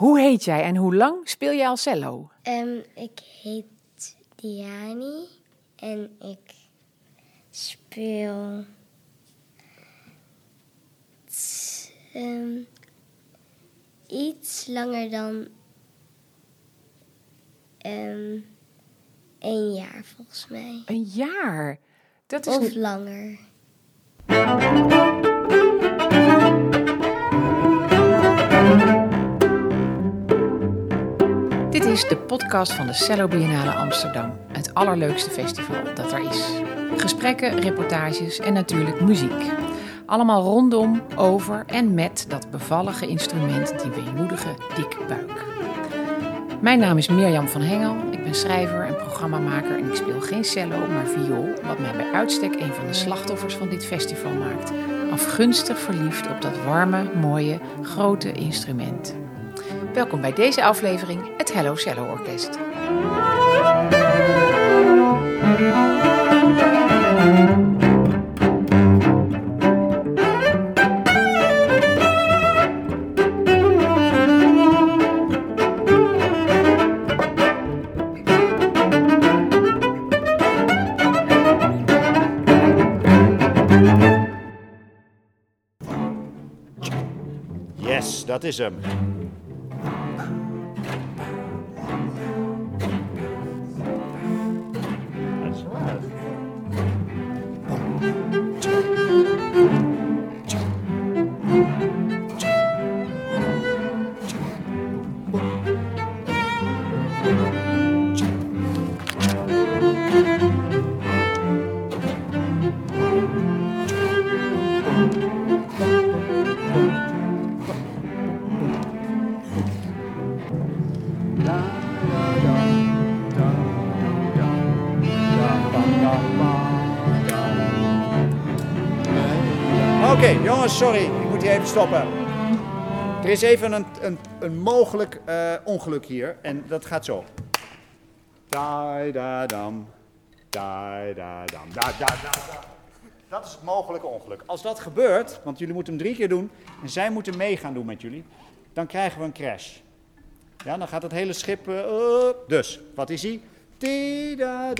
Hoe heet jij en hoe lang speel jij al cello? Ehm, ik heet Diani en ik speel ehm, iets langer dan ehm, één jaar volgens mij. Een jaar. Dat is Of niet- langer. Is de podcast van de Cello Biennale Amsterdam. Het allerleukste festival dat er is. Gesprekken, reportages en natuurlijk muziek. Allemaal rondom, over en met dat bevallige instrument, die weemoedige dikbuik. Mijn naam is Mirjam van Hengel. Ik ben schrijver en programmamaker en ik speel geen cello, maar viool, wat mij bij uitstek een van de slachtoffers van dit festival maakt. Afgunstig verliefd op dat warme, mooie, grote instrument. Welkom bij deze aflevering, het Hello Cello Orkest. Yes, dat is hem. Oké, jongens, sorry. Ik moet hier even stoppen. Er is even een, een, een mogelijk eh, ongeluk hier. En dat gaat zo. Dai da dam. Dai da. Da, da, da, da. Dat is het mogelijke ongeluk. Als dat gebeurt, want jullie moeten hem drie keer doen. En zij moeten mee gaan doen met jullie. Dan krijgen we een crash. Ja, dan gaat het hele schip. eh, op. dus, wat is hij? Ti da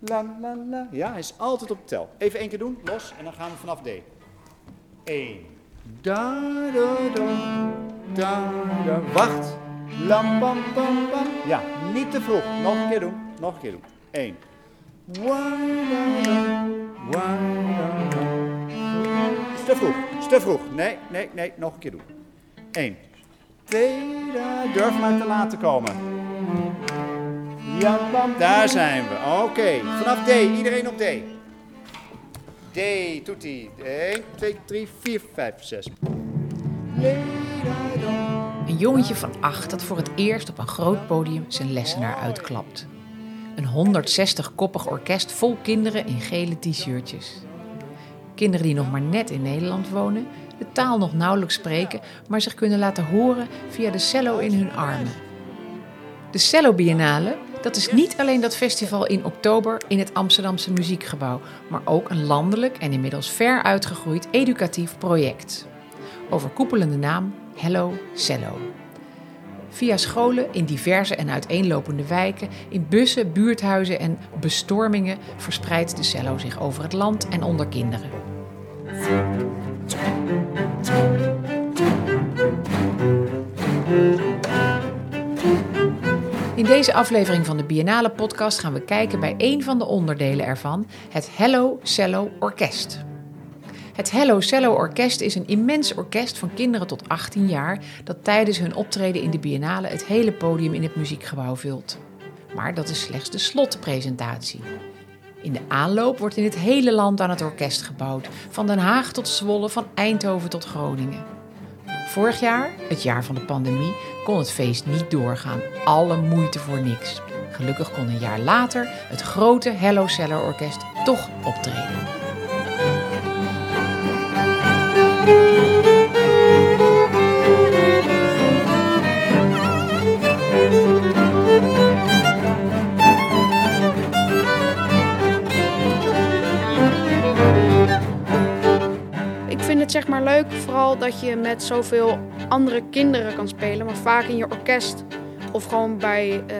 La la la. Ja, hij is altijd op tel. Even één keer doen, los. En dan gaan we vanaf D. 1. Da da da. Da da. Wacht. Lam bam bam bam. Ja, niet te vroeg. Nog een keer doen. Nog een keer doen. 1. Is te vroeg. Is te vroeg. Nee, nee, nee. Nog een keer doen. 1. Durf maar te laat te komen. Daar zijn we. Oké, vanaf D. Iedereen op D. D, toetie. 1, 2, 3, 4, 5, 6. Een jongetje van acht dat voor het eerst op een groot podium zijn lessenaar uitklapt. Een 160-koppig orkest vol kinderen in gele t-shirtjes. Kinderen die nog maar net in Nederland wonen, de taal nog nauwelijks spreken, maar zich kunnen laten horen via de cello in hun armen. De Cello Biennale, dat is niet alleen dat festival in oktober in het Amsterdamse Muziekgebouw, maar ook een landelijk en inmiddels ver uitgegroeid educatief project. Overkoepelende naam Hello Cello. Via scholen in diverse en uiteenlopende wijken, in bussen, buurthuizen en bestormingen verspreidt de cello zich over het land en onder kinderen. Deze aflevering van de Biennale podcast gaan we kijken bij een van de onderdelen ervan, het Hello Cello Orkest. Het Hello Cello Orkest is een immens orkest van kinderen tot 18 jaar dat tijdens hun optreden in de Biennale het hele podium in het muziekgebouw vult. Maar dat is slechts de slotpresentatie. In de aanloop wordt in het hele land aan het orkest gebouwd, van Den Haag tot Zwolle, van Eindhoven tot Groningen. Vorig jaar, het jaar van de pandemie, kon het feest niet doorgaan. Alle moeite voor niks. Gelukkig kon een jaar later het grote Hello Cello Orkest toch optreden. Het zeg maar leuk, vooral dat je met zoveel andere kinderen kan spelen. Want vaak in je orkest of gewoon bij eh,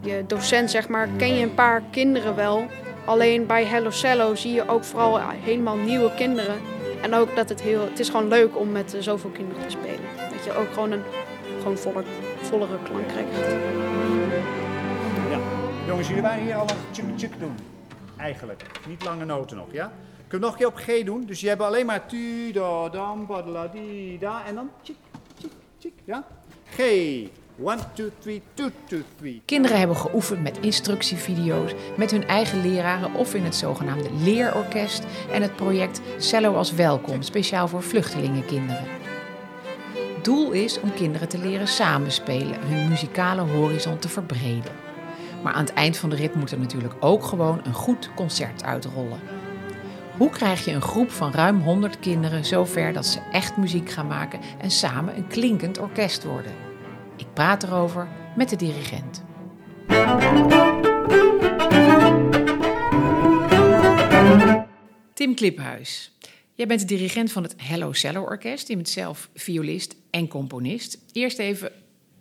je docent, zeg maar, ken je een paar kinderen wel. Alleen bij Hello Cello zie je ook vooral helemaal nieuwe kinderen. En ook dat het heel, het is gewoon leuk om met zoveel kinderen te spelen. Dat je ook gewoon een gewoon volle, vollere klank krijgt. Ja. Jongens, jullie waren hier al een tjuk tjuk doen. Eigenlijk. Niet lange noten nog, ja? Kunnen we nog een keer op G doen? Dus je hebt alleen maar tu, da, dam, badla, di, da. En dan tjik, tjik, tjik, ja? G. 1, 2, 3, 2, 2, 3. Kinderen hebben geoefend met instructievideo's, met hun eigen leraren of in het zogenaamde leerorkest en het project Cello als Welkom, speciaal voor vluchtelingenkinderen. Doel is om kinderen te leren samenspelen, hun muzikale horizon te verbreden. Maar aan het eind van de rit moet er natuurlijk ook gewoon een goed concert uitrollen. Hoe krijg je een groep van ruim 100 kinderen zover dat ze echt muziek gaan maken en samen een klinkend orkest worden? Ik praat erover met de dirigent. Tim Kliphuis. Jij bent de dirigent van het Hello Cello Orkest. Je bent zelf violist en componist. Eerst even,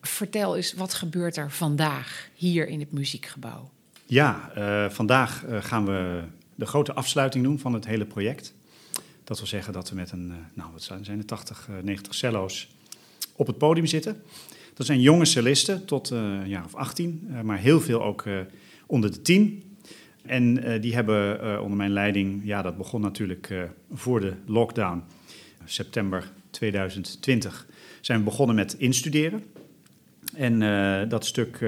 vertel eens, wat gebeurt er vandaag hier in het muziekgebouw? Ja, uh, vandaag uh, gaan we de grote afsluiting doen van het hele project. Dat wil zeggen dat we met een, uh, nou wat zijn, er 80, 90 cello's op het podium zitten. Dat zijn jonge cellisten tot een jaar of 18, maar heel veel ook onder de 10. En die hebben onder mijn leiding, ja, dat begon natuurlijk voor de lockdown, september 2020, zijn we begonnen met instuderen. En dat stuk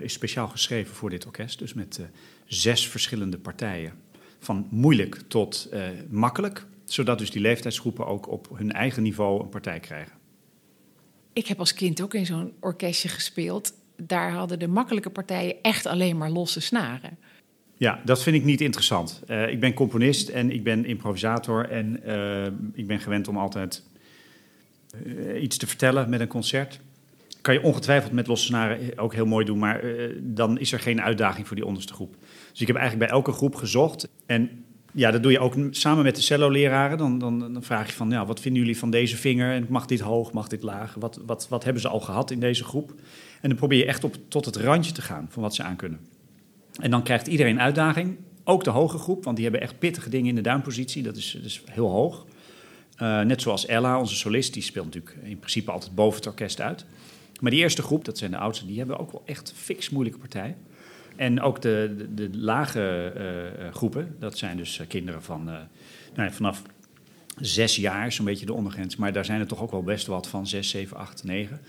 is speciaal geschreven voor dit orkest, dus met zes verschillende partijen. Van moeilijk tot makkelijk, zodat dus die leeftijdsgroepen ook op hun eigen niveau een partij krijgen. Ik heb als kind ook in zo'n orkestje gespeeld. Daar hadden de makkelijke partijen echt alleen maar losse snaren. Ja, dat vind ik niet interessant. Uh, ik ben componist en ik ben improvisator en uh, ik ben gewend om altijd iets te vertellen met een concert. Kan je ongetwijfeld met losse snaren ook heel mooi doen, maar dan is er geen uitdaging voor die onderste groep. Dus ik heb eigenlijk bij elke groep gezocht en ja, dat doe je ook samen met de cello-leraren. Dan, dan, dan, vraag je van, ja, wat vinden jullie van deze vinger? En mag dit hoog, mag dit laag? Wat, wat, wat hebben ze al gehad in deze groep? En dan probeer je echt op, tot het randje te gaan van wat ze aan kunnen. En dan krijgt iedereen uitdaging. Ook de hoge groep, want die hebben echt pittige dingen in de duimpositie. Dat is, dat is heel hoog. Uh, net zoals Ella, onze solist, die speelt natuurlijk in principe altijd boven het orkest uit. Maar die eerste groep, dat zijn de oudsten, die hebben ook wel echt fix moeilijke partijen. En ook de, de, lage uh, groepen, dat zijn dus kinderen van nou vanaf zes jaar, zo'n beetje de ondergrens. Maar daar zijn er toch ook wel best wat van, zes, zeven, acht, negen.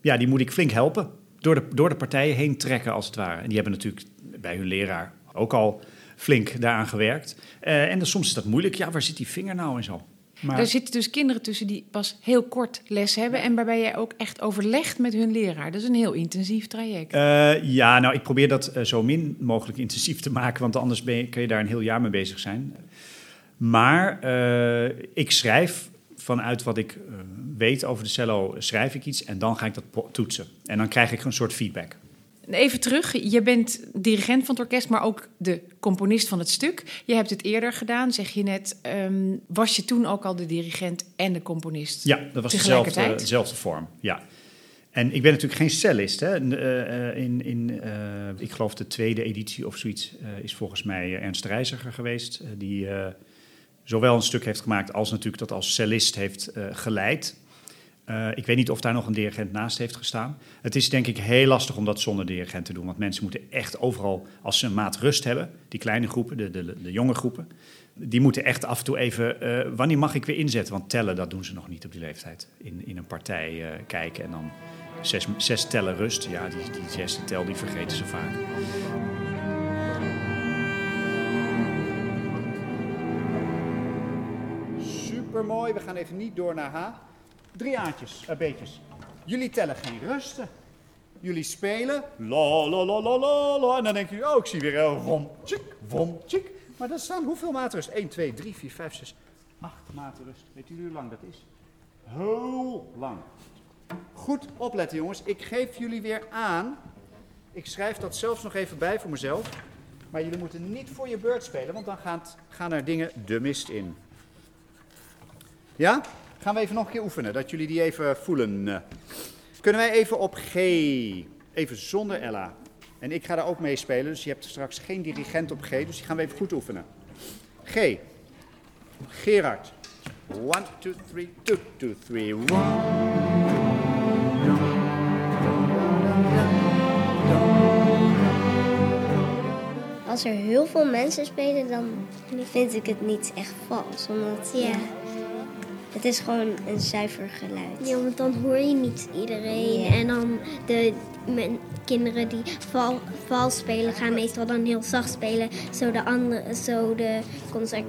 Ja, die moet ik flink helpen. Door de, door de partijen heen trekken, als het ware. En die hebben natuurlijk bij hun leraar ook al flink daaraan gewerkt. En dan, soms is dat moeilijk. Ja, waar zit die vinger nou en zo? Maar... Er zitten dus kinderen tussen die pas heel kort les hebben en waarbij jij ook echt overlegt met hun leraar. Dat is een heel intensief traject. Uh, ja, nou, ik probeer dat uh, zo min mogelijk intensief te maken, want anders ben je, kun je daar een heel jaar mee bezig zijn. Maar ik schrijf vanuit wat ik weet over de cello, schrijf ik iets en dan ga ik dat toetsen. En dan krijg ik een soort feedback. Even terug, je bent dirigent van het orkest, maar ook de componist van het stuk. Je hebt het eerder gedaan, zeg je net. Um, was je toen ook al de dirigent en de componist? Ja, dat was dezelfde, dezelfde vorm. Ja. En ik ben natuurlijk geen cellist. Hè. Uh, in, in uh, ik geloof de tweede editie of zoiets uh, is volgens mij Ernst Reiziger geweest. die zowel een stuk heeft gemaakt als natuurlijk dat als cellist heeft geleid. Uh, ik weet niet of daar nog een dirigent naast heeft gestaan. Het is denk ik heel lastig om dat zonder dirigent te doen. Want mensen moeten echt overal, als ze een maat rust hebben, die kleine groepen, de, de, de jonge groepen, die moeten echt af en toe even, uh, wanneer mag ik weer inzetten? Want tellen, dat doen ze nog niet op die leeftijd. In, in een partij uh, kijken en dan zes, zes tellen rust. Ja, die, die zesde tel, die vergeten ze vaak. Super mooi, we gaan even niet door naar H. Drie aantjes, uh, beetjes. Jullie tellen geen rusten. Jullie spelen. La la la la la la. En dan denk je, oh, ik zie weer een rom, tjik, wom, tjik. Maar er staan hoeveel maten rust? 1, 2, 3, 4, 5, 6, 8 maten rust. Weet jullie hoe lang dat is? Heel lang. Goed opletten, jongens. Ik geef jullie weer aan. Ik schrijf dat zelfs nog even bij voor mezelf. Maar jullie moeten niet voor je beurt spelen, want dan gaan, gaan er dingen de mist in. Ja? Gaan we even nog een keer oefenen, dat jullie die even voelen. Kunnen wij even op G, even zonder Ella. En ik ga daar ook mee spelen, dus je hebt straks geen dirigent op G, dus die gaan we even goed oefenen. G. Gerard. One, two, three, two, two, three, one. Als er heel veel mensen spelen, dan vind ik het niet echt vals. Omdat ja. Het is gewoon een zuiver geluid. Ja, want dan hoor je niet iedereen. En dan de men- kinderen die val, vals spelen, gaan meestal dan heel zacht spelen. Zo de, andere, zo de concert,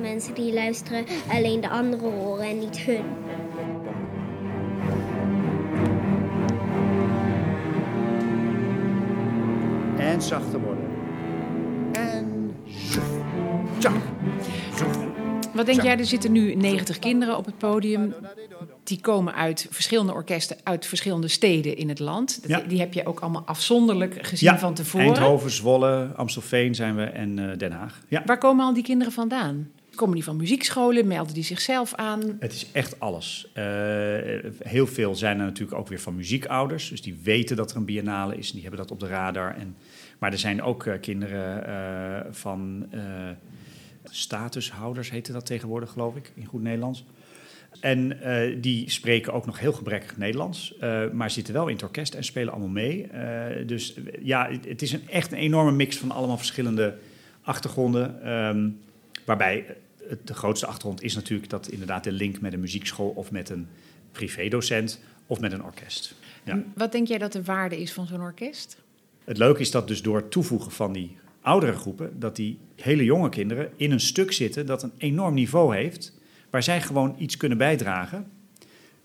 mensen die luisteren alleen de anderen horen en niet hun. En zachter worden. Wat denk jij, er zitten nu 90 kinderen op het podium. Die komen uit verschillende orkesten, uit verschillende steden in het land. Dat- Ja. Die heb je ook allemaal afzonderlijk gezien Ja, van tevoren. Eindhoven, Zwolle, Amstelveen zijn we en eh, Den Haag. Ja. Waar komen al die kinderen vandaan? Komen die van muziekscholen? Melden die zichzelf aan? Het is echt alles. Eh, heel veel zijn er natuurlijk ook weer van muziekouders. Dus die weten dat er een biennale is en die hebben dat op de radar. En, maar er zijn ook eh, kinderen van statushouders, heette dat tegenwoordig, geloof ik, in goed Nederlands. En eh, die spreken ook nog heel gebrekkig Nederlands, eh, maar zitten wel in het orkest en spelen allemaal mee. Eh, dus ja, het, het is een, echt een enorme mix van allemaal verschillende achtergronden. Ehm, waarbij het, de grootste achtergrond is natuurlijk dat inderdaad de link met een muziekschool of met een privédocent of met een orkest. Ja. Wat denk jij dat de waarde is van zo'n orkest? Het leuke is dat dus door het toevoegen van die oudere groepen, dat die hele jonge kinderen in een stuk zitten dat een enorm niveau heeft, waar zij gewoon iets kunnen bijdragen.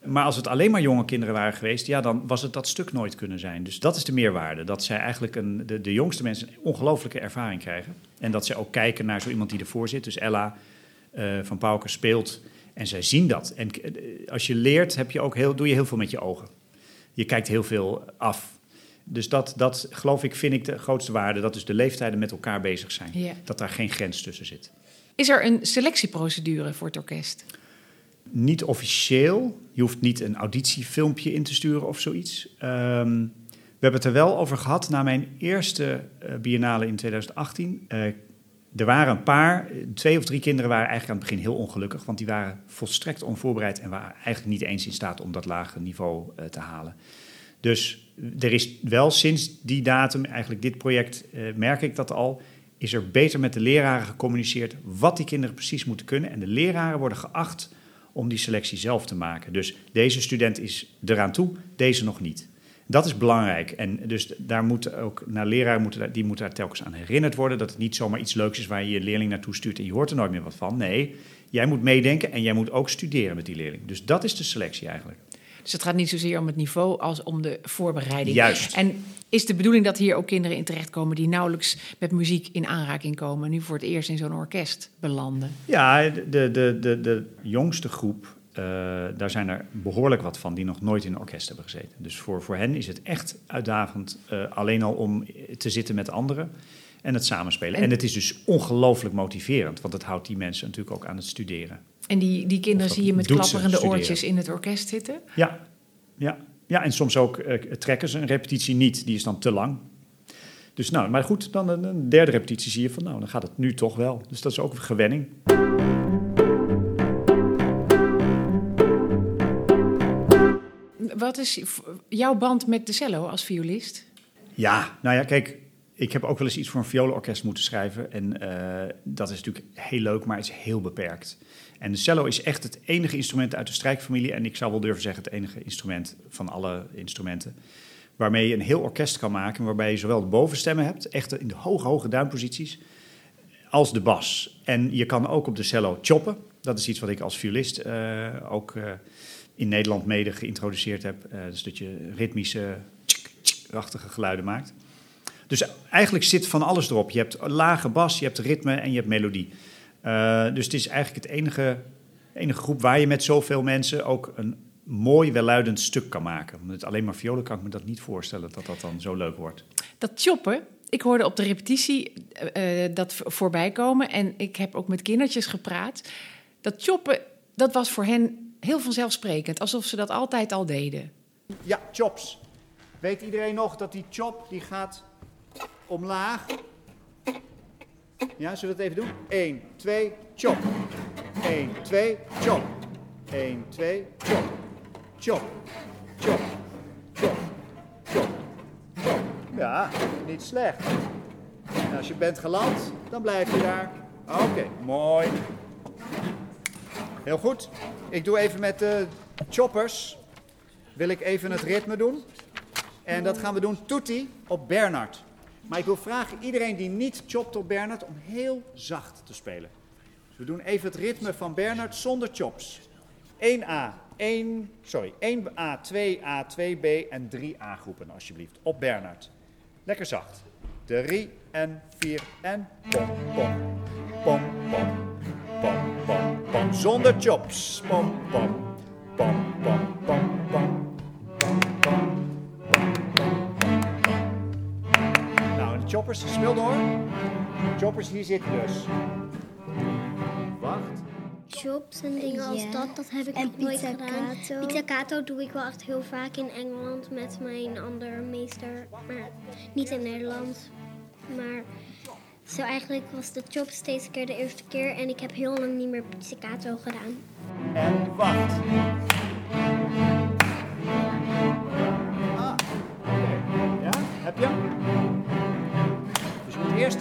Maar als het alleen maar jonge kinderen waren geweest, ja, dan was het dat stuk nooit kunnen zijn. Dus dat is de meerwaarde. Dat zij eigenlijk een, de, de jongste mensen een ongelooflijke ervaring krijgen. En dat zij ook kijken naar zo iemand die ervoor zit. Dus Ella eh, van Pauke speelt en zij zien dat. En eh, als je leert, heb je ook heel, doe je heel veel met je ogen. Je kijkt heel veel af. Dus dat, dat geloof ik, vind ik de grootste waarde. Dat dus de leeftijden met elkaar bezig zijn. Ja. Dat daar geen grens tussen zit. Is er een selectieprocedure voor het orkest? Niet officieel. Je hoeft niet een auditiefilmpje in te sturen of zoiets. Ehm, we hebben het er wel over gehad na mijn eerste eh, biennale in 2018. Eh, er waren een paar, twee of drie kinderen waren eigenlijk aan het begin heel ongelukkig. Want die waren volstrekt onvoorbereid en waren eigenlijk niet eens in staat om dat lage niveau eh, te halen. Dus er is wel sinds die datum, eigenlijk dit project, eh, merk ik dat al, is er beter met de leraren gecommuniceerd wat die kinderen precies moeten kunnen. En de leraren worden geacht om die selectie zelf te maken. Dus deze student is eraan toe, deze nog niet. Dat is belangrijk. En dus daar moet ook naar leraren moeten, die moeten daar telkens aan herinnerd worden. Dat het niet zomaar iets leuks is waar je je leerling naartoe stuurt en je hoort er nooit meer wat van. Nee, jij moet meedenken en jij moet ook studeren met die leerling. Dus dat is de selectie eigenlijk. Dus het gaat niet zozeer om het niveau als om de voorbereiding. Juist. En is de bedoeling dat hier ook kinderen in terechtkomen die nauwelijks met muziek in aanraking komen, nu voor het eerst in zo'n orkest belanden? Ja, de, de, de, de jongste groep, eh, daar zijn er behoorlijk wat van die nog nooit in een orkest hebben gezeten. Dus voor, voor hen is het echt uitdagend, eh, alleen al om te zitten met anderen en het samenspelen. En, En- het is dus ongelooflijk motiverend, want het houdt die mensen natuurlijk ook aan het studeren. En die, die kinderen zie je met klapperende studeren. oortjes in het orkest zitten. Ja, ja. ja en soms ook eh, trekken ze een repetitie niet, die is dan te lang. Dus nou, maar goed, dan een, een derde repetitie zie je van, nou, dan gaat het nu toch wel. Dus dat is ook een gewenning. Wat is jouw band met de cello als violist? Ja, nou ja, kijk, ik heb ook wel eens iets voor een violenorkest moeten schrijven. En eh, dat is natuurlijk heel leuk, maar het is heel beperkt. En de cello is echt het enige instrument uit de strijkfamilie. En ik zou wel durven zeggen het enige instrument van alle instrumenten. Waarmee je een heel orkest kan maken. Waarbij je zowel de bovenstemmen hebt, echt in de hoge, hoge duimposities. Als de bas. En je kan ook op de cello choppen. Dat is iets wat ik als violist eh, ook eh, in Nederland mede geïntroduceerd heb. Eh, dus dat je ritmische, tsk, tsk-achtige geluiden maakt. Dus eigenlijk zit van alles erop. Je hebt lage bas, je hebt ritme en je hebt melodie. Eh, dus het is eigenlijk het enige, enige groep waar je met zoveel mensen ook een mooi, welluidend stuk kan maken. Met alleen maar violen kan ik me dat niet voorstellen dat dat dan zo leuk wordt. Dat choppen, ik hoorde op de repetitie eh, eh, dat voorbij komen en ik heb ook met kindertjes gepraat. Dat choppen, Dat was voor hen heel vanzelfsprekend, alsof ze dat altijd al deden. Ja, chops. Weet iedereen nog dat die chop die gaat omlaag? Ja, zullen we het even doen? 1, 2, chop. 1, 2, chop. 1, 2, chop. Chop. Chop. Chop. Chop. Chop. Ja, niet slecht. En als je bent geland, dan blijf je daar. Oké, mooi. Heel goed. Ik doe even met de choppers. Wil ik even het ritme doen. En dat gaan we doen tutti op Bernard. Maar ik wil vragen iedereen die niet chopt op Bernard om heel zacht te spelen. Dus we doen even het ritme van Bernard zonder chops. 1A, 1, sorry, 1A, 2A, 2B en 3A groepen alsjeblieft. Op Bernard. Lekker zacht. 3 en 4 en pom, pom. Pom. Zonder chops. Pom, pom, pom, pom. Pom, choppers, speel door. Choppers, hier zitten dus. Wacht. Chops en dingen als Ja. dat, dat heb ik En nooit gedaan. Pizzicato doe ik wel echt heel vaak in Engeland met mijn andere meester, maar niet in Nederland. Maar zo eigenlijk was de chop steeds een keer de eerste keer en ik heb heel lang niet meer pizzicato gedaan. En wacht.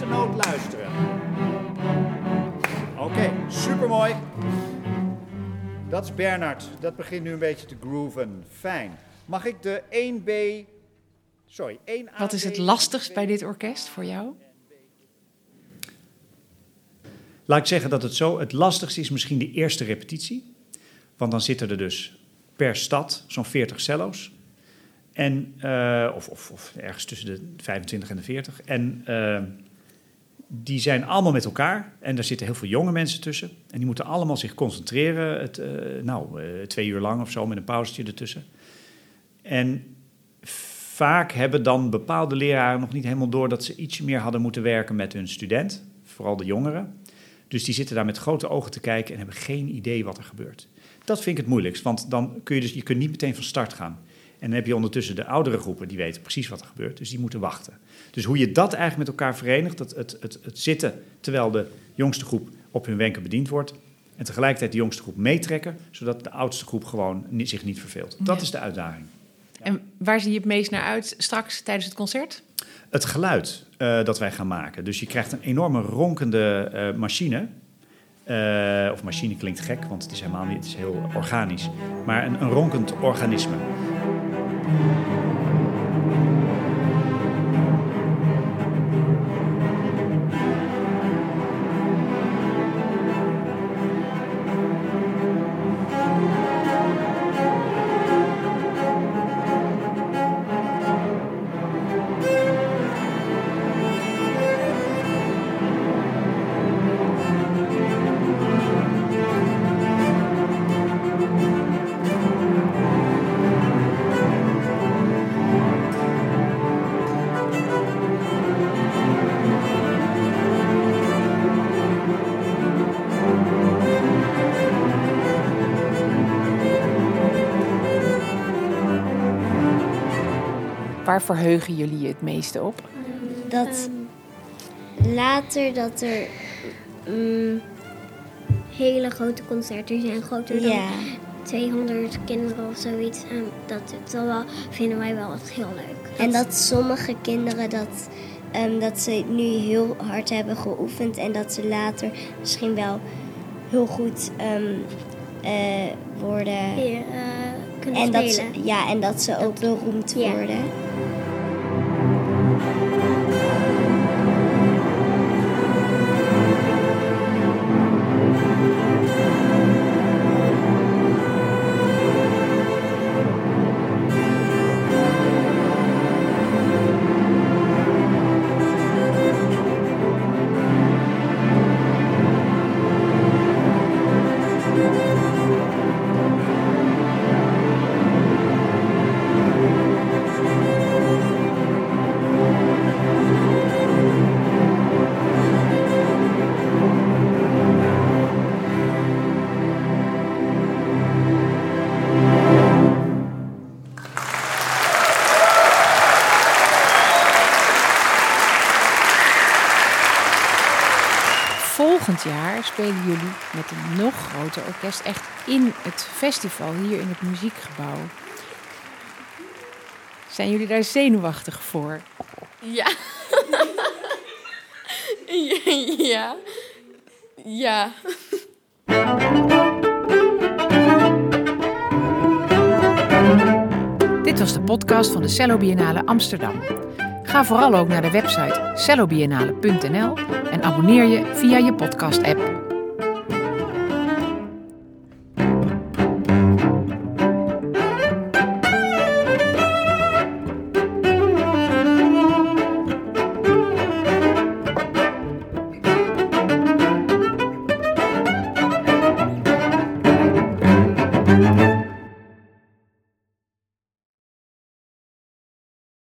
Noot luisteren. Oké, supermooi. Dat is Bernard. Dat begint nu een beetje te grooven. Fijn. Mag ik de 1B... Sorry, 1A... Wat is het lastigst bij dit orkest voor jou? Laat ik zeggen dat het zo, het lastigste is misschien de eerste repetitie. Want dan zitten er dus per stad zo'n 40 cello's. En, eh, of, of, of ergens tussen de 25 en de 40. En eh, die zijn allemaal met elkaar. En daar zitten heel veel jonge mensen tussen. En die moeten allemaal zich concentreren. Het, eh, nou, eh, twee uur lang of zo met een pauzetje ertussen. En vaak hebben dan bepaalde leraren nog niet helemaal door dat ze ietsje meer hadden moeten werken met hun student. Vooral de jongeren. Dus die zitten daar met grote ogen te kijken en hebben geen idee wat er gebeurt. Dat vind ik het moeilijkst, want dan kun je dus je kunt niet meteen van start gaan. En dan heb je ondertussen de oudere groepen, die weten precies wat er gebeurt, dus die moeten wachten. Dus hoe je dat eigenlijk met elkaar verenigt, dat het, het, het zitten terwijl de jongste groep op hun wenken bediend wordt, en tegelijkertijd de jongste groep meetrekken, zodat de oudste groep gewoon niet, zich niet verveelt. Dat Ja. is de uitdaging. En waar zie je het meest naar uit straks tijdens het concert? Het geluid eh, dat wij gaan maken. Dus je krijgt een enorme ronkende eh, machine. Eh, of machine klinkt gek, want het is helemaal niet, het is heel organisch. Maar een, een ronkend organisme. Amen. Waar verheugen jullie je het meeste op? Dat later dat er... Mm, hele grote concerten zijn, groter dan Ja, 200 kinderen of zoiets. En dat, dat wel, vinden wij wel echt heel leuk. en dat sommige kinderen dat, ehm, dat ze nu heel hard hebben geoefend en dat ze later misschien wel heel goed ehm, eh, worden. Hier, eh, kunnen En dat, spelen. ze, ja, en dat ze ook beroemd Ja. Volgend jaar spelen jullie met een nog groter orkest echt in het festival hier in het muziekgebouw. Zijn jullie daar zenuwachtig voor? Ja. ja. Ja. Dit was de podcast van de Cello Biennale Amsterdam. Ga vooral ook naar de website cellobiennale.nl en abonneer je via je podcast-app.